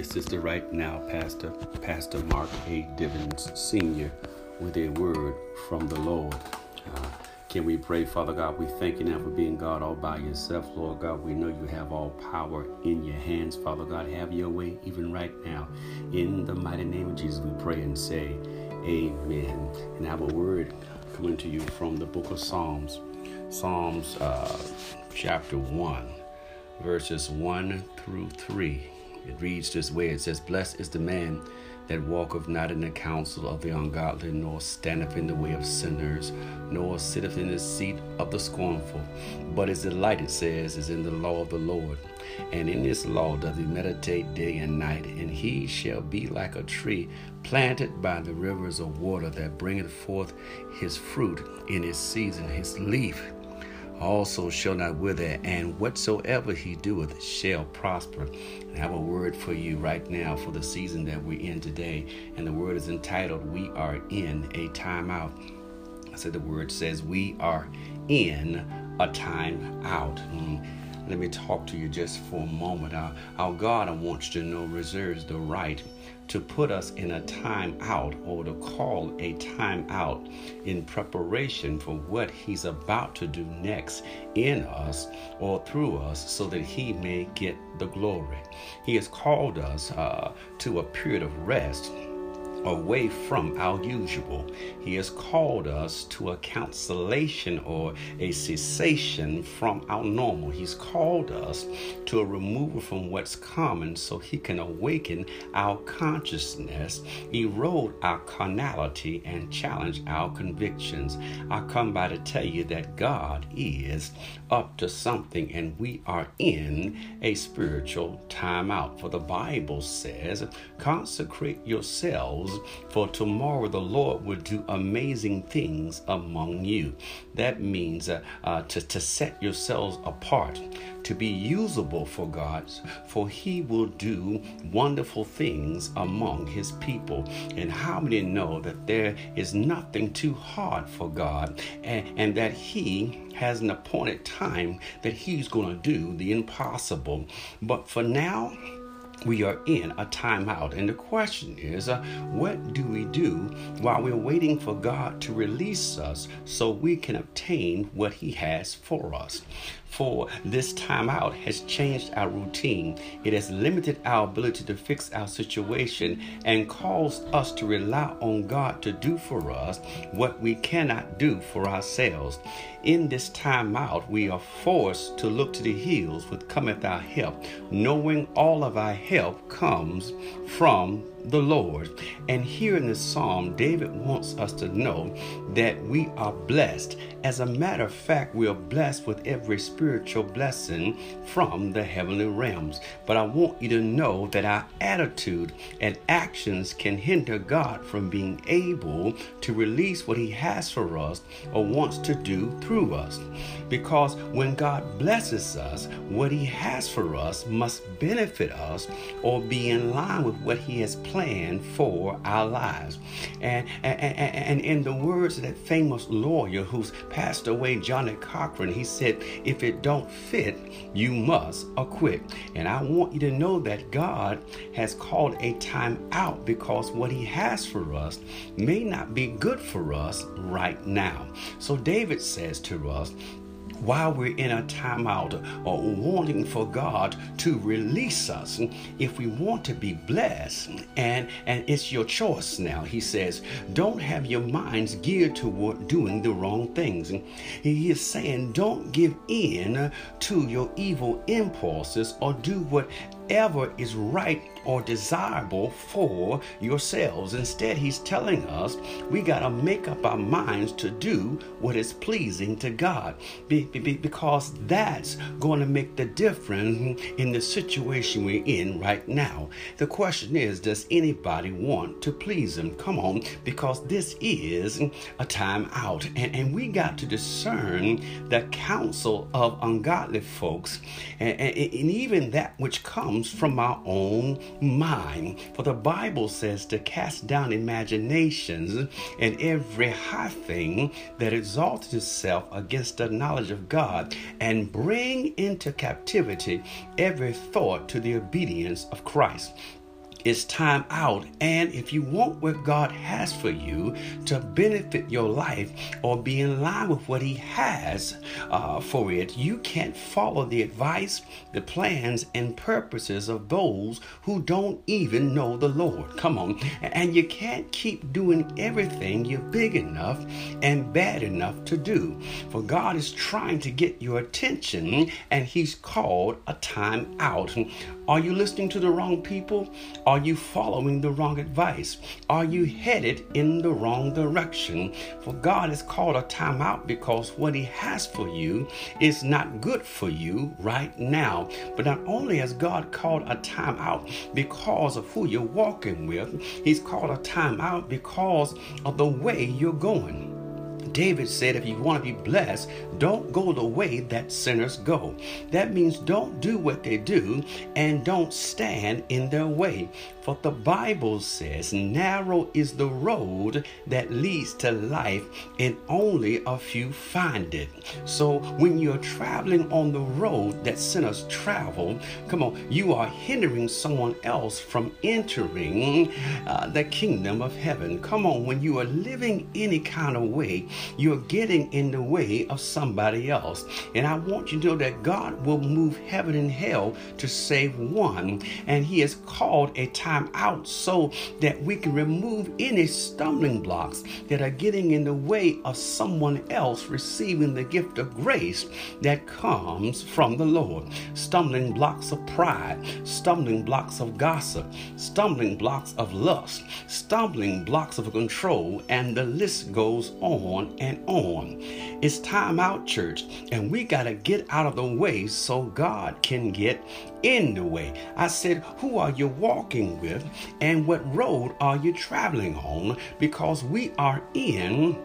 This is the right now pastor, Pastor Mark A. Divins Sr., with a word from the Lord. Uh, can we pray, Father God? We thank you now for being God all by yourself, Lord God. We know you have all power in your hands, Father God. Have your way even right now. In the mighty name of Jesus, we pray and say, Amen. And have a word coming to you from the book of Psalms, Psalms uh, chapter 1, verses 1 through 3. It reads this way It says, Blessed is the man that walketh not in the counsel of the ungodly, nor standeth in the way of sinners, nor sitteth in the seat of the scornful. But his delight, it says, is in the law of the Lord. And in this law doth he meditate day and night, and he shall be like a tree planted by the rivers of water that bringeth forth his fruit in his season, his leaf also shall not wither, and whatsoever he doeth shall prosper. And I have a word for you right now for the season that we're in today, and the word is entitled, We Are in a Timeout. I said the word says, We are in a time out. Mm. Let me talk to you just for a moment. Our, our God, I want you to know, reserves the right to put us in a time out or to call a time out in preparation for what He's about to do next in us or through us so that He may get the glory. He has called us uh, to a period of rest away from our usual. He has called us to a cancellation or a cessation from our normal. He's called us to a removal from what's common so he can awaken our consciousness, erode our carnality, and challenge our convictions. I come by to tell you that God is up to something and we are in a spiritual timeout. For the Bible says, consecrate yourselves for tomorrow the Lord will do amazing things among you. That means uh, uh, to, to set yourselves apart, to be usable for God, for He will do wonderful things among His people. And how many know that there is nothing too hard for God and, and that He has an appointed time that He's going to do the impossible? But for now, we are in a timeout. And the question is, uh, what do we do while we're waiting for God to release us so we can obtain what He has for us? For this time out has changed our routine. It has limited our ability to fix our situation and caused us to rely on God to do for us what we cannot do for ourselves. In this time out, we are forced to look to the hills with cometh our help, knowing all of our help comes from the Lord. And here in this psalm, David wants us to know that we are blessed. As a matter of fact, we are blessed with every spiritual blessing from the heavenly realms. But I want you to know that our attitude and actions can hinder God from being able to release what He has for us or wants to do through us. Because when God blesses us, what He has for us must benefit us or be in line with what He has plan for our lives. And, and, and in the words of that famous lawyer who's passed away, Johnnie Cochran, he said, if it don't fit, you must acquit. And I want you to know that God has called a time out because what he has for us may not be good for us right now. So David says to us, while we're in a timeout or wanting for God to release us, if we want to be blessed, and and it's your choice now. He says, don't have your minds geared toward doing the wrong things. He is saying, don't give in to your evil impulses or do whatever is right or desirable for yourselves. Instead, he's telling us we got to make up our minds to do what is pleasing to God be, be, because that's going to make the difference in the situation we're in right now. The question is does anybody want to please him? Come on, because this is a time out, and, and we got to discern the counsel of ungodly folks and, and, and even that which comes from our own mind. For the Bible says to cast down imaginations and every high thing that exalts itself against the knowledge of God, and bring into captivity every thought to the obedience of Christ. It's time out. And if you want what God has for you to benefit your life or be in line with what He has uh, for it, you can't follow the advice, the plans, and purposes of those who don't even know the Lord. Come on. And you can't keep doing everything you're big enough and bad enough to do. For God is trying to get your attention, and He's called a time out. Are you listening to the wrong people? Are you following the wrong advice? Are you headed in the wrong direction? For God has called a timeout because what He has for you is not good for you right now. But not only has God called a timeout because of who you're walking with, He's called a timeout because of the way you're going. David said, if you want to be blessed, don't go the way that sinners go. That means don't do what they do and don't stand in their way. For the Bible says, narrow is the road that leads to life, and only a few find it. So when you're traveling on the road that sinners travel, come on, you are hindering someone else from entering uh, the kingdom of heaven. Come on, when you are living any kind of way, you're getting in the way of somebody else. And I want you to know that God will move heaven and hell to save one, and He has called a time out so that we can remove any stumbling blocks that are getting in the way of someone else receiving the gift of grace that comes from the Lord. Stumbling blocks of pride, stumbling blocks of gossip, stumbling blocks of lust, stumbling blocks of control, and the list goes on and on. It's time out, church, and we got to get out of the way so God can get in the way. I said, Who are you walking with, and what road are you traveling on? Because we are in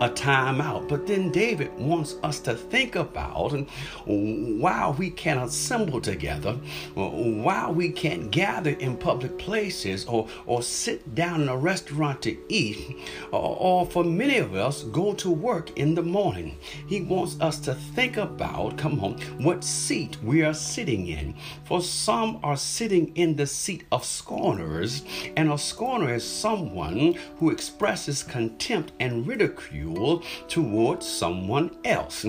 a time out. But then David wants us to think about why we can't assemble together, why we can't gather in public places or, or sit down in a restaurant to eat, or, or for many of us, go to work in the morning. He wants us to think about, come on, what seat we are sitting in. For some are sitting in the seat of scorners, and a scorner is someone who expresses contempt and ridicule towards someone else.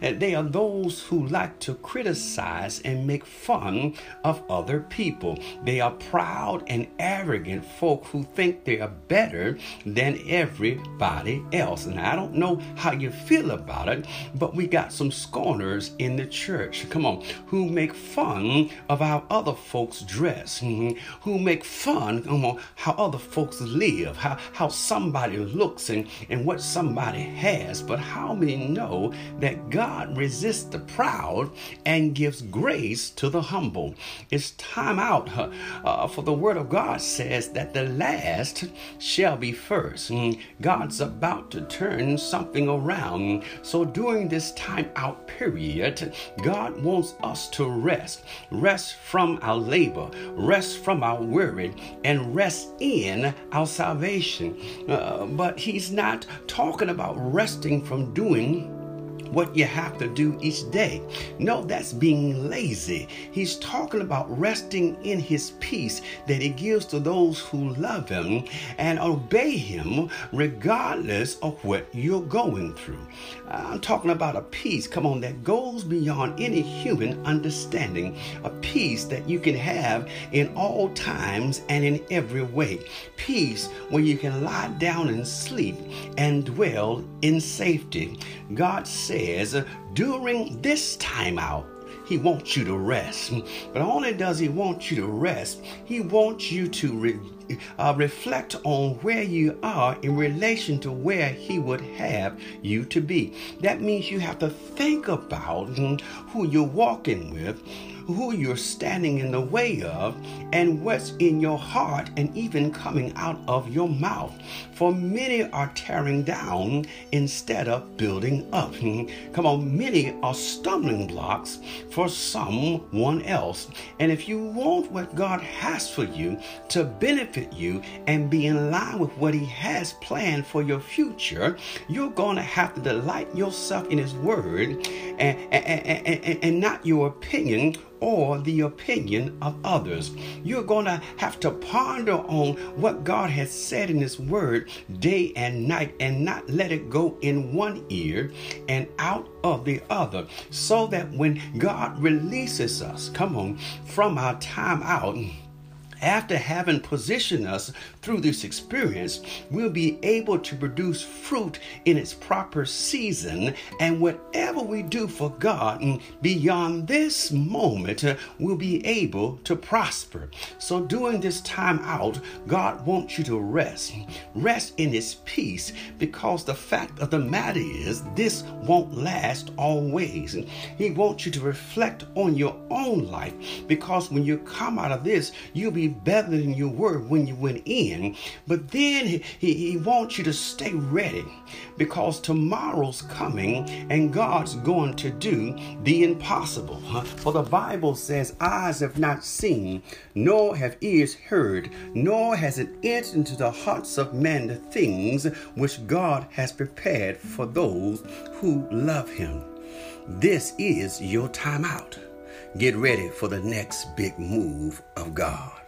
They are those who like to criticize and make fun of other people. They are proud and arrogant folk who think they are better than everybody else. And I don't know how you feel about it, but we got some scorners in the church. Come on, who make fun of how other folks dress, who make fun of how other folks live, how, how somebody looks and, and what somebody has, but how many know that God resists the proud and gives grace to the humble? It's time out, uh, for the word of God says that the last shall be first. Mm, God's about to turn something around. So during this time out period, God wants us to rest. Rest from our labor, rest from our worry, and rest in our salvation. Uh, but He's not talking about resting from doing what you have to do each day. No, that's being lazy. He's talking about resting in his peace that he gives to those who love him and obey him regardless of what you're going through. I'm talking about a peace, come on, that goes beyond any human understanding. A peace that you can have in all times and in every way. Peace where you can lie down and sleep and dwell in safety. God said, says during this time out, he wants you to rest. But not only does he want you to rest, he wants you to re- uh, reflect on where you are in relation to where he would have you to be. That means you have to think about who you're walking with who you're standing in the way of and what's in your heart and even coming out of your mouth. For many are tearing down instead of building up. Hmm. Come on, many are stumbling blocks for someone else. And if you want what God has for you to benefit you and be in line with what He has planned for your future, you're going to have to delight yourself in His Word and, and, and, and, and not your opinion or the opinion of others. You're going to have to ponder on what God has said in His Word day and night and not let it go in one ear and out of the other, so that when God releases us, come on, from our time out, after having positioned us through this experience, we'll be able to produce fruit in its proper season. And whatever we do for God beyond this moment, uh, we'll be able to prosper. So during this time out, God wants you to rest. Rest in His peace because the fact of the matter is, this won't last always. He wants you to reflect on your own life because when you come out of this, you'll be better than you were when you went in. But then he, he, wants you to stay ready because tomorrow's coming and God's going to do the impossible. For the Bible says, Eyes have not seen, nor have ears heard, nor has it entered into the hearts of men the things which God has prepared for those who love Him. This is your time out. Get ready for the next big move of God.